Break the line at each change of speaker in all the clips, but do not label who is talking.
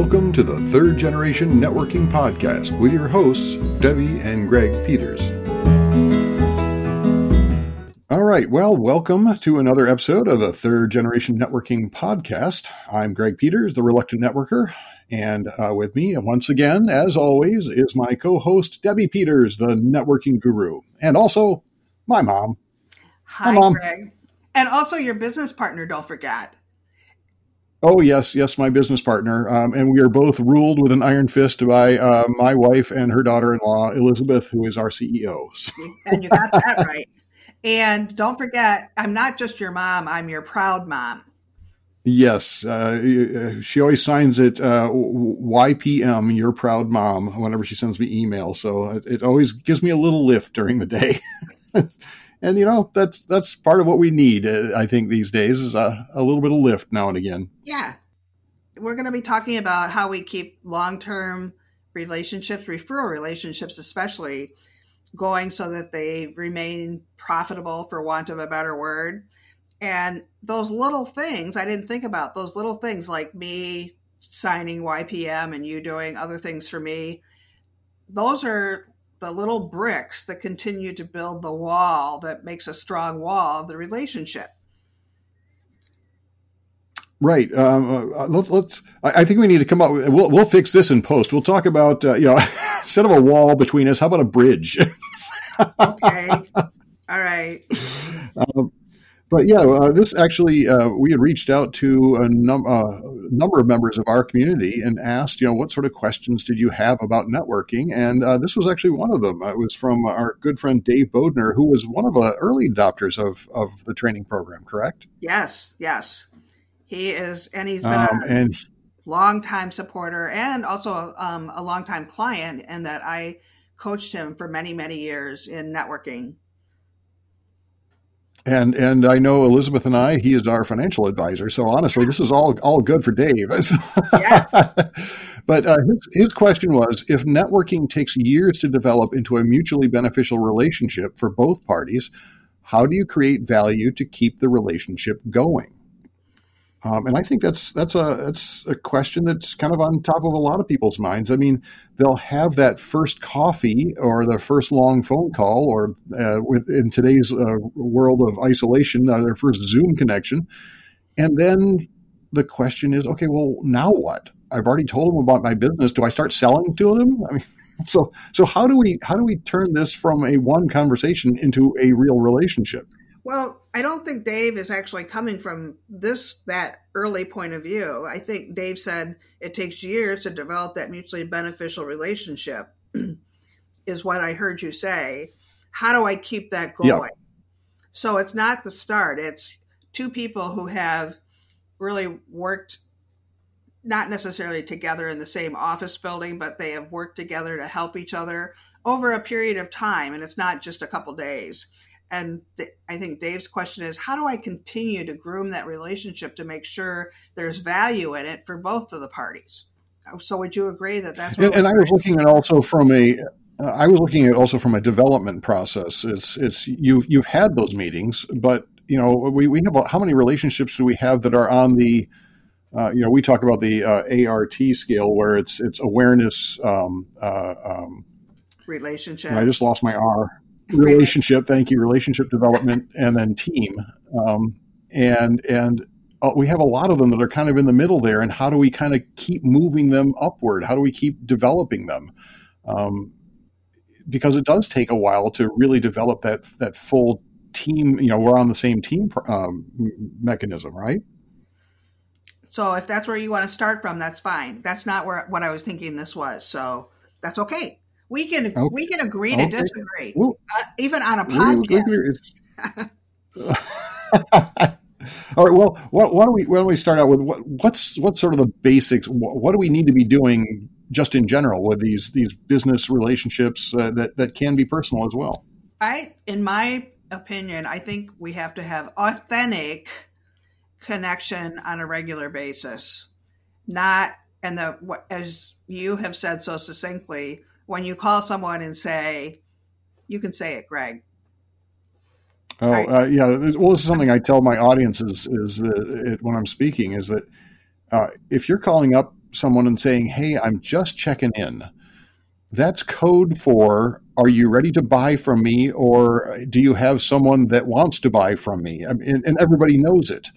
Welcome to the Third Generation Networking Podcast with your hosts, Debbie and Greg Peters. All right, well, welcome to another episode of the Third Generation Networking Podcast. I'm Greg Peters, the Reluctant Networker, and uh, with me, once again, as always, is my co host, Debbie Peters, the networking guru, and also my mom.
Hi,
Mom.
Greg. And also your business partner, don't forget.
Oh yes, yes, my business partner, um, and we are both ruled with an iron fist by uh, my wife and her daughter-in-law Elizabeth, who is our CEO. So-
And you got that right. And don't forget, I'm not just your mom, I'm your proud mom.
yes, uh, she always signs it uh, YPM, your proud mom, whenever she sends me email. So it, it always gives me a little lift during the day. and you know that's that's part of what we need, uh, I think, these days is a, a little bit of lift now and again.
Yeah. We're going to be talking about how we keep long term relationships, referral relationships especially, going so that they remain profitable, for want of a better word. And those little things, I didn't think about those little things like me signing YPM and you doing other things for me. Those are the little bricks that continue to build the wall that makes a strong wall of the relationship.
Right. Um, uh, let's. let's I, think we need to come up. With, we'll we'll fix this in post. We'll talk about uh, you know instead of a wall between us, how about a bridge?
Okay. All right.
um, but yeah, uh, this actually uh, we had reached out to a num- uh, number of members of our community and asked, you know, what sort of questions did you have about networking? And uh, this was actually one of them. It was from our good friend Dave Bodner, who was one of the early adopters of of the training program. Correct?
Yes, yes. He is, and he's been
Um,
a
and
longtime supporter and also um, a longtime client, and that I coached him for many, many years in networking.
And and I know Elizabeth and I, he is our financial advisor. So honestly, this is all all good for Dave.
Yes.
but uh, his, his question was if networking takes years to develop into a mutually beneficial relationship for both parties, how do you create value to keep the relationship going? Um, and I think that's that's a that's a question that's kind of on top of a lot of people's minds. I mean, they'll have that first coffee or the first long phone call, or uh, with in today's uh, world of isolation, uh, their first Zoom connection, and then the question is, okay, well, now what? I've already told them about my business. Do I start selling to them? I mean, so so how do we how do we turn this from a one conversation into a real relationship?
Well, I don't think Dave is actually coming from this that early point of view. I think Dave said it takes years to develop that mutually beneficial relationship. is what I heard you say. How do I keep that going?
Yeah.
So it's not the start. It's two people who have really worked not necessarily together in the same office building, but they have worked together to help each other over a period of time and it's not just a couple days. And th- I think Dave's question is how do I continue to groom that relationship to make sure there's value in it for both of the parties? So would you agree that that's what
And, and I was looking at also from a, uh, I was looking at also from a development process. It's it's you've you've had those meetings, but you know we, we have how many relationships do we have that are on the, uh, you know we talk about the uh, ART scale where it's it's awareness. Um, uh, um,
relationship?
I just lost my R. Relationship, thank you. Relationship development, and then team, um, and and uh, we have a lot of them that are kind of in the middle there. And how do we kind of keep moving them upward? How do we keep developing them? Um, because it does take a while to really develop that that full team. You know, we're on the same team um, mechanism, right?
So if that's where you want to start from, that's fine. That's not where what I was thinking this was. So that's okay. We can
Okay.
we can agree to disagree,
Well,
uh, even on a podcast.
All right. Well, why, why don't we why don't we start out with what, what's what's sort of the basics? What, what do we need to be doing just in general with these these business relationships uh, that that can be personal as well?
I, in my opinion, I think we have to have authentic connection on a regular basis, not and the as you have said so succinctly. When you call someone and say, you can say it, Greg.
Oh, uh, yeah. Well, this is something I tell my audiences is that it, when I'm speaking is that uh, if you're calling up someone and saying, Hey, I'm just checking in, that's code for Are you ready to buy from me? Or do you have someone that wants to buy from me? I mean, and everybody knows it.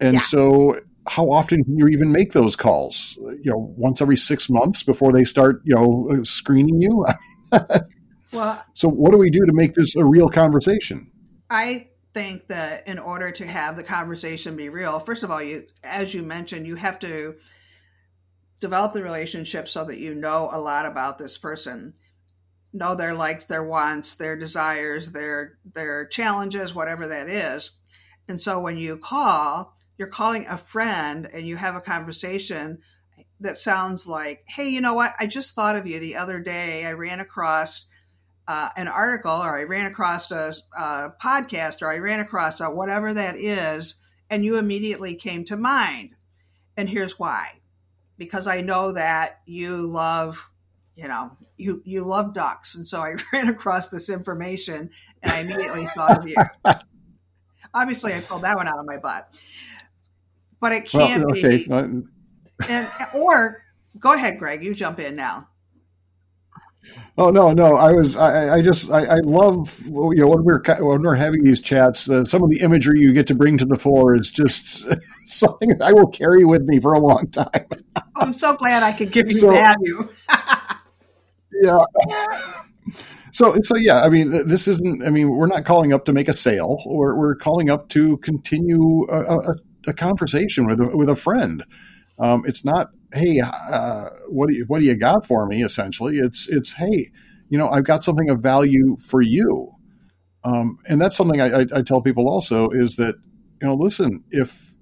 And yeah. so, how often can you even make those calls? You know, once every six months before they start, you know, uh, screening you? well, so what do we do to make this a real conversation?
I think that in order to have the conversation be real, first of all, you, as you mentioned, you have to develop the relationship so that you know a lot about this person, know their likes, their wants, their desires, their their challenges, whatever that is. And so when you call, you're calling a friend and you have a conversation that sounds like, "Hey, you know what? I just thought of you the other day. I ran across." uh, an article or I ran across a, a podcast or I ran across a whatever that is, and you immediately came to mind. And here's why because I know that you love, you know, you, you love ducks. And so I ran across this information and I immediately thought of you. Obviously, I pulled that one out of my butt. But it can well, okay. be. And, or go ahead, Greg, you jump in now.
Oh no, no! I was, I, I just, I, I, love, you know, when we're when we're having these chats, uh, some of the imagery you get to bring to the floor is just something I will carry with me for a long time.
I'm so glad I could give you so, value.
yeah. So, so yeah, I mean, this isn't. I mean, we're not calling up to make a sale. We're we're calling up to continue a, a, a conversation with a, with a friend. Um, it's not hey, uh, what do you what do you got for me? Essentially, it's it's hey, you know, I've got something of value for you, um, and that's something I, I, I, tell people also is that you know, listen, if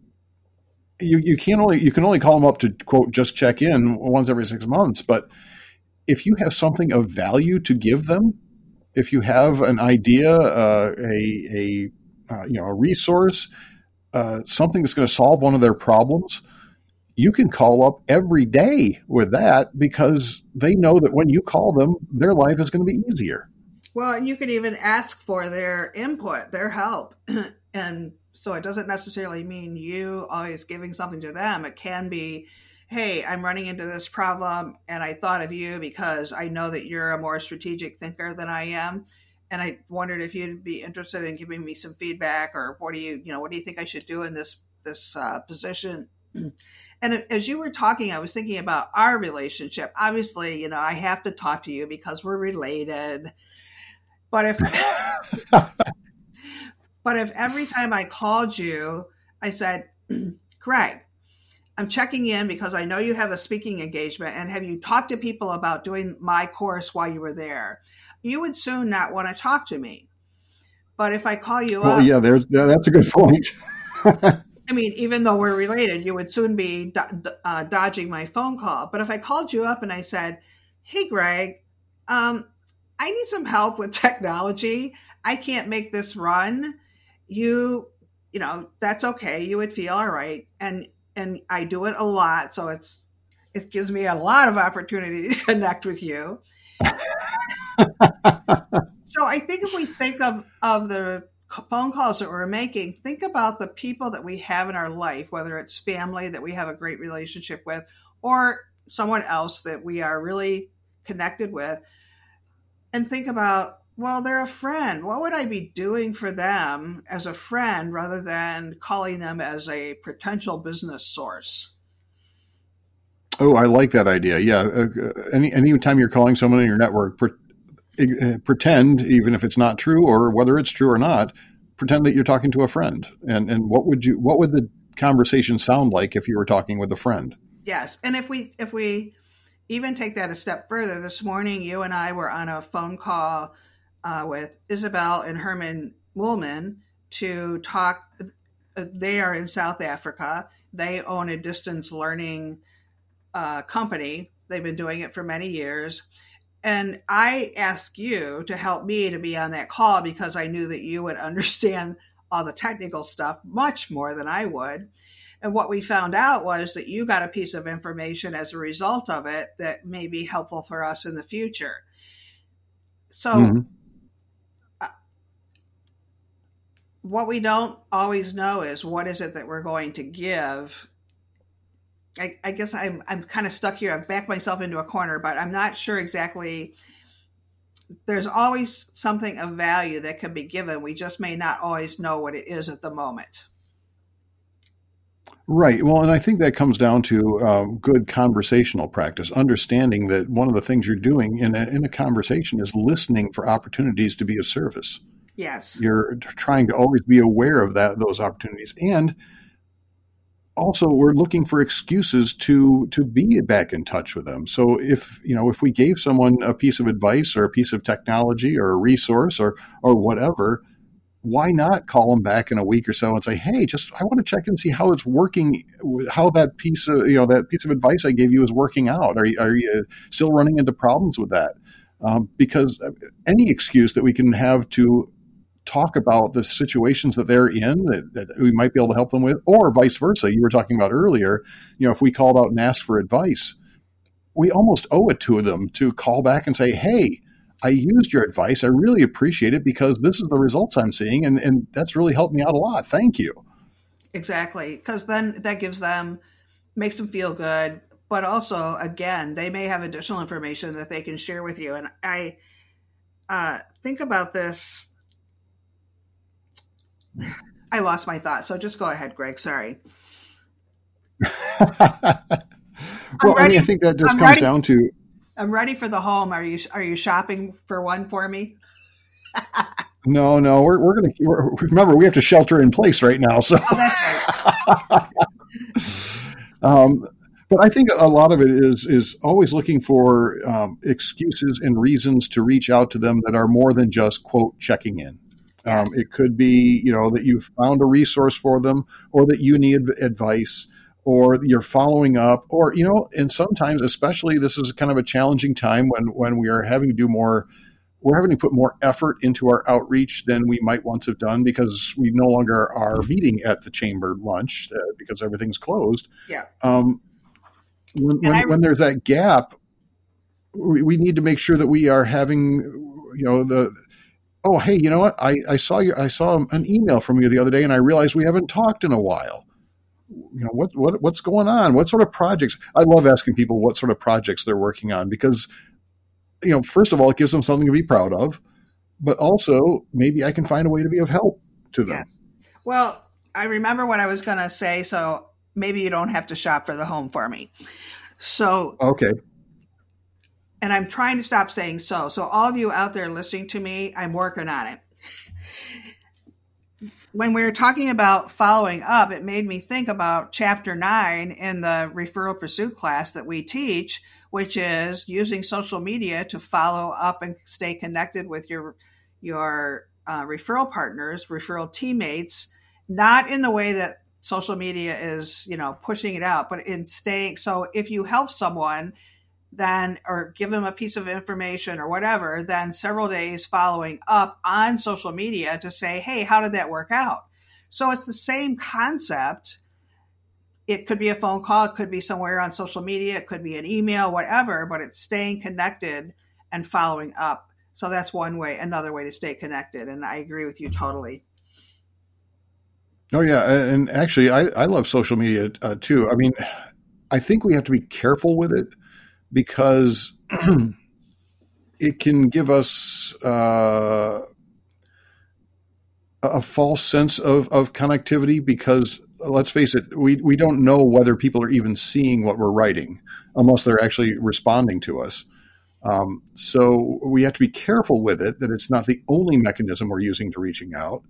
you you can only you can only call them up to quote just check in once every six months, but if you have something of value to give them, if you have an idea, uh, a a uh, you know a resource, uh, something that's going to solve one of their problems you can call up every day with that because they know that when you call them, their life is going to be easier.
Well, and you can even ask for their input, their help. and so it doesn't necessarily mean you always giving something to them. It can be, hey, I'm running into this problem and I thought of you because I know that you're a more strategic thinker than I am. And I wondered if you'd be interested in giving me some feedback or what do you, you know, what do you think I should do in this this uh, position? And as you were talking, I was thinking about our relationship. Obviously, you know, I have to talk to you because we're related. But if but if every time I called you, I said, Greg, I'm checking in because I know you have a speaking engagement and have you talked to people about doing my course while you were there? You would soon not want to talk to me. But if I call you
well,
up,
yeah, there's that's a good point.
I mean, even though we're related, you would soon be do- uh, dodging my phone call. But if I called you up and I said, "Hey, Greg, um, I need some help with technology. I can't make this run," you, you know, that's okay. You would feel all right, and and I do it a lot, so it's it gives me a lot of opportunity to connect with you. so I think if we think of of the phone calls that we're making, think about the people that we have in our life, whether it's family that we have a great relationship with or someone else that we are really connected with, and think about, well, they're a friend. What would I be doing for them as a friend rather than calling them as a potential business source?
Oh, I like that idea. Yeah, uh, uh any anytime you're calling someone in your network, pretend, even if it's not true or whether it's true or not, pretend that you're talking to a friend. And and what would you what would the conversation sound like if you were talking with a friend?
Yes, and if we if we even take that a step further, this morning you and I were on a phone call uh, with Isabel and Herman Woolman to talk. They are in South Africa. They own a distance learning uh, company. They've been doing it for many years and I asked you to help me to be on that call because I knew that you would understand all the technical stuff much more than I would. And what we found out was that you got a piece of information as a result of it that may be helpful for us in the future. So, mm-hmm. uh, what we don't always know is what is it that we're going to give I, I guess I'm I'm kind of stuck here. I've backed myself into a corner, but I'm not sure exactly. There's always something of value that can be given. We just may not always know what it is at the moment.
Right. Well, and I think that comes down to um, good conversational practice, understanding that one of the things you're doing in a, in a conversation is listening for opportunities to be of service.
Yes.
You're trying to always be aware of that those opportunities, and also we're looking for excuses to to be back in touch with them. So if you know if we gave someone a piece of advice or a piece of technology or a resource or or whatever, why not call them back in a week or so and say, "Hey, just I want to check and see how it's working, how that piece of you know that piece of advice I gave you is working out. Are you, are you still running into problems with that?" Um, because any excuse that we can have to talk about the situations that they're in that, that, we might be able to help them with, or vice versa. You were talking about earlier, you know, if we called out and asked for advice, we almost owe it to them to call back and say, "Hey." I used your advice. I really appreciate it because this is the results I'm seeing, and, and that's really helped me out a lot. Thank you.
Exactly. Because then that gives them, makes them feel good. But also, again, they may have additional information that they can share with you. And I uh, think about this. I lost my thought. So just go ahead, Greg. Sorry.
well, I mean, I think that just I'm comes ready. down to
I'm ready for the home. Are you are you shopping for one for me?
no, no, we're we're gonna we're, remember we have to shelter in place right now. So
oh, that's right.
um, but I think a lot of it is is always looking for um, excuses and reasons to reach out to them that are more than just quote checking in. Um, it could be you know that you found a resource for them, or that you need advice, or you're following up or you know and sometimes especially this is kind of a challenging time when when we are having to do more we're having to put more effort into our outreach than we might once have done because we no longer are meeting at the chamber lunch uh, because everything's closed.
Yeah.
Um, when, when, I, when, there's that gap we, we need to make sure that we are having you know the oh hey you know what? I, I saw your i saw an email from you the other day and i realized we haven't talked in a while. You know what what what's going on? What sort of projects? I love asking people what sort of projects they're working on because you know first of all it gives them something to be proud of but also maybe i can find a way to be of help to them. Yeah.
well i remember what i was going to say so maybe you don't have to shop for the home for me. So
okay
and i'm trying to stop saying so so all of you out there listening to me i'm working on it when we were talking about following up, it made me think about chapter nine in the referral pursuit class that we teach, which is using social media to follow up and stay connected with your your uh, referral partners, referral teammates, not in the way that social media is, you know, pushing it out, but in staying. So if you help someone then or give them a piece of information or whatever, then several days following up on social media to say, hey, how did that work out? So it's the same concept. It could be a phone call, it could be somewhere on social media, it could be an email, whatever, but it's staying connected and following up. So that's one way, another way to stay connected. And I agree with you totally.
Oh yeah, and actually, I, I love social media uh, too. I mean, I think we have to be careful with it because it can give us uh, a false sense of, of connectivity because let's face it, we, we don't know whether people are even seeing what we're writing unless they're actually responding to us. Um, so we have to be careful with it that it's not the only mechanism we're using to reaching out.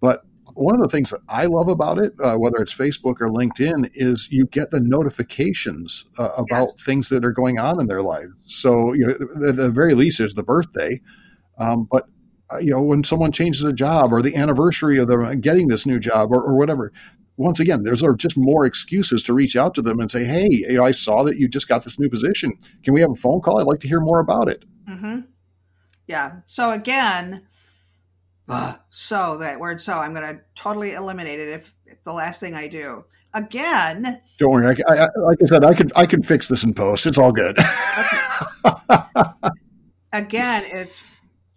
But one of the things that I love about it, uh, whether it's Facebook or LinkedIn, is you get the notifications uh, about yes. things that are going on in their lives. So, you know, the, the very least is the birthday, um, but uh, you know, when someone changes a job or the anniversary of them getting this new job or, or whatever, once again, there's just more excuses to reach out to them and say, "Hey, you know, I saw that you just got this new position. Can we have a phone call? I'd like to hear more about it."
Mm-hmm. Yeah. So again, so that word so i'm going to totally eliminate it if, if, the last thing i do again
don't worry I, I, like i said i can i can fix this in post it's all good
again it's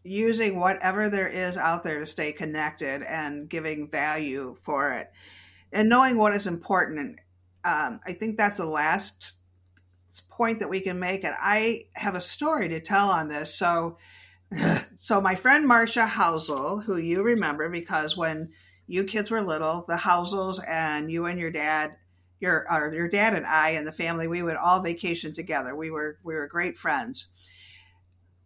using whatever there is out there to stay connected and giving value for it and knowing what is important and um, I think that's the last point that we can make. And I have a story to tell on this. So, so my friend Marcia Housel, who you remember because when you kids were little, the Housels and you and your dad, your or your dad and I and the family, we would all vacation together. We were we were great friends.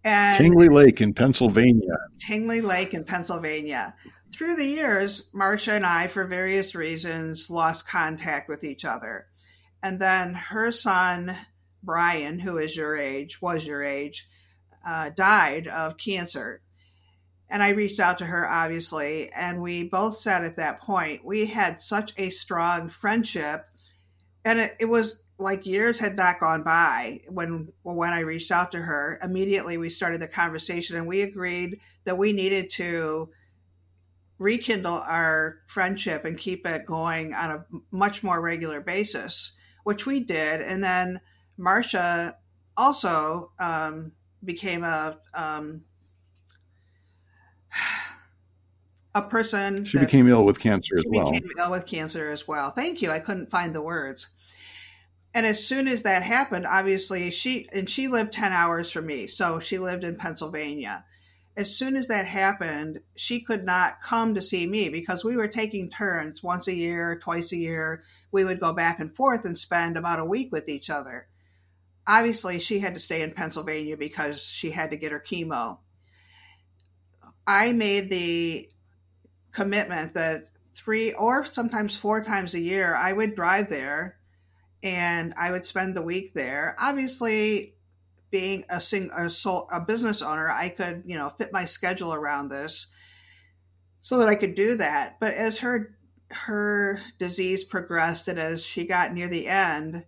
And Tingley Lake in Pennsylvania.
Tingley Lake in Pennsylvania. Through the years, Marcia and I, for various reasons, lost contact with each other. And then her son, Brian, who is your age, was your age, uh, died of cancer. And I reached out to her, obviously, and we both said at that point we had such a strong friendship. And it, it was like years had not gone by when when I reached out to her. Immediately, we started the conversation, and we agreed that we needed to rekindle our friendship and keep it going on a much more regular basis, which we did. And then Marcia also um, became a um, a person.
She became ill with cancer as well.
She became ill with cancer as well. Thank you. I couldn't find the words and as soon as that happened, obviously she and she lived 10 hours from me. So she lived in Pennsylvania. As soon as that happened, she could not come to see me because we were taking turns once a year, twice a year. We would go back and forth and spend about a week with each other. Obviously, she had to stay in Pennsylvania because she had to get her chemo. I made the commitment that three or sometimes four times a year I would drive there and I would spend the week there. Obviously, being a sing a, a business owner, I could you know fit my schedule around this so that I could do that. But as her her disease progressed and as she got near the end,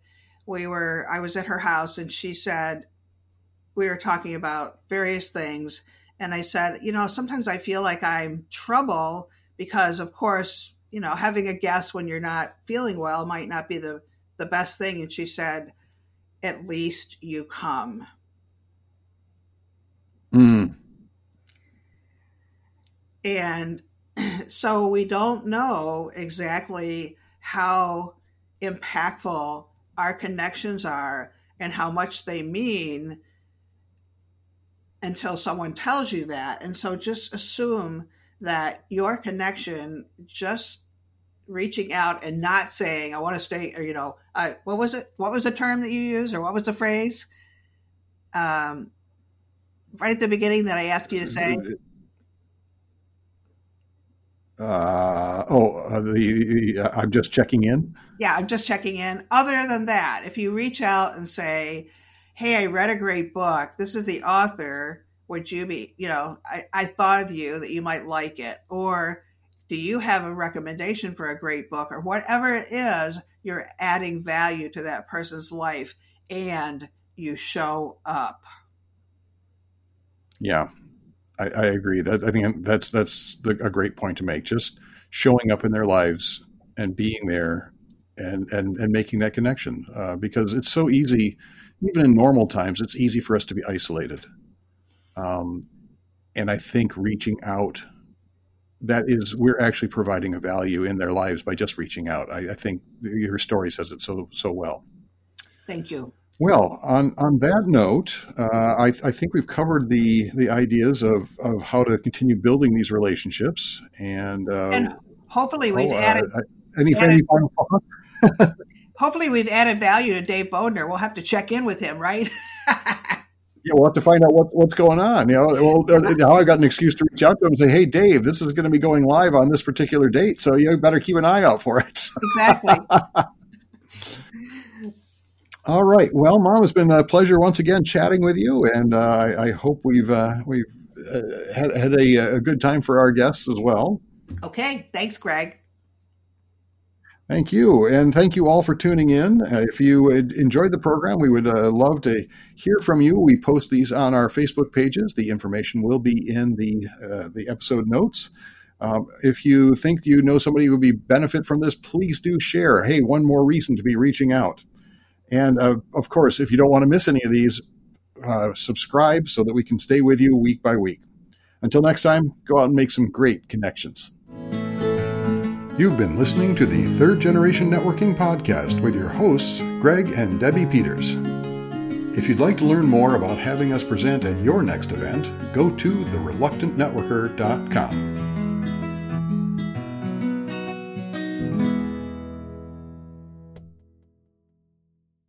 we were I was at her house and she said we were talking about various things and I said, you know, sometimes I feel like I'm trouble because of course, you know, having a guest when you're not feeling well might not be the the best thing. And she said, At least you come.
Mm.
And so we don't know exactly how impactful our connections are and how much they mean until someone tells you that. And so just assume that your connection just reaching out and not saying I want to stay or you know I, what was it what was the term that you used or what was the phrase um, right at the beginning that I asked you to say
uh, oh uh, the, the uh, I'm just checking in.
Yeah I'm just checking in. Other than that if you reach out and say hey I read a great book. This is the author. Would you be you know I, I thought of you that you might like it. Or do you have a recommendation for a great book? Or whatever it is you're adding value to that person's life and you show up.
Yeah i, I agree that i think that's that's the, a great point to make just showing up in their lives and being there and and and making that connection uh, because it's so easy even in normal times it's easy for us to be isolated um, and i think reaching out that is we're actually providing a value in their lives by just reaching out. I, I think your story says it so so well.
Thank you.
Well, on, on that note, uh, I, I, think we've covered the the ideas of, of how to continue building these relationships, and, uh,
and hopefully we've oh, added, uh,
any, added any final
thoughts. hopefully we've added value to Dave Bodner. We'll have to check in with him, right?
yeah, we'll have to find out what, what's going on. You know, well, uh, now I got an excuse to reach out to him and say, "Hey, Dave, this is going to be going live on this particular date, so you better keep an eye out for it."
Exactly.
All right. Well, Mom, it's been a pleasure once again chatting with you, and uh, I, I, hope we've uh, we've uh, had, had a, a good time for our guests as well.
Okay. Thanks, Greg.
Thank you. And thank you all for tuning in. Uh, if you enjoyed the program, we would uh, love to hear from you. We post these on our Facebook pages. The information will be in the, uh, the episode notes. Um, if you think you know somebody who would be benefit from this, please do share. Hey, one more reason to be reaching out. And uh, of course, if you don't want to miss any of these, uh, subscribe so that we can stay with you week by week. Until next time, go out and make some great connections. You've been listening to the Third Generation Networking Podcast with your hosts, Greg and Debbie Peters. If you'd like to learn more about having us present at your next event, go to thereluctantnetworker.com.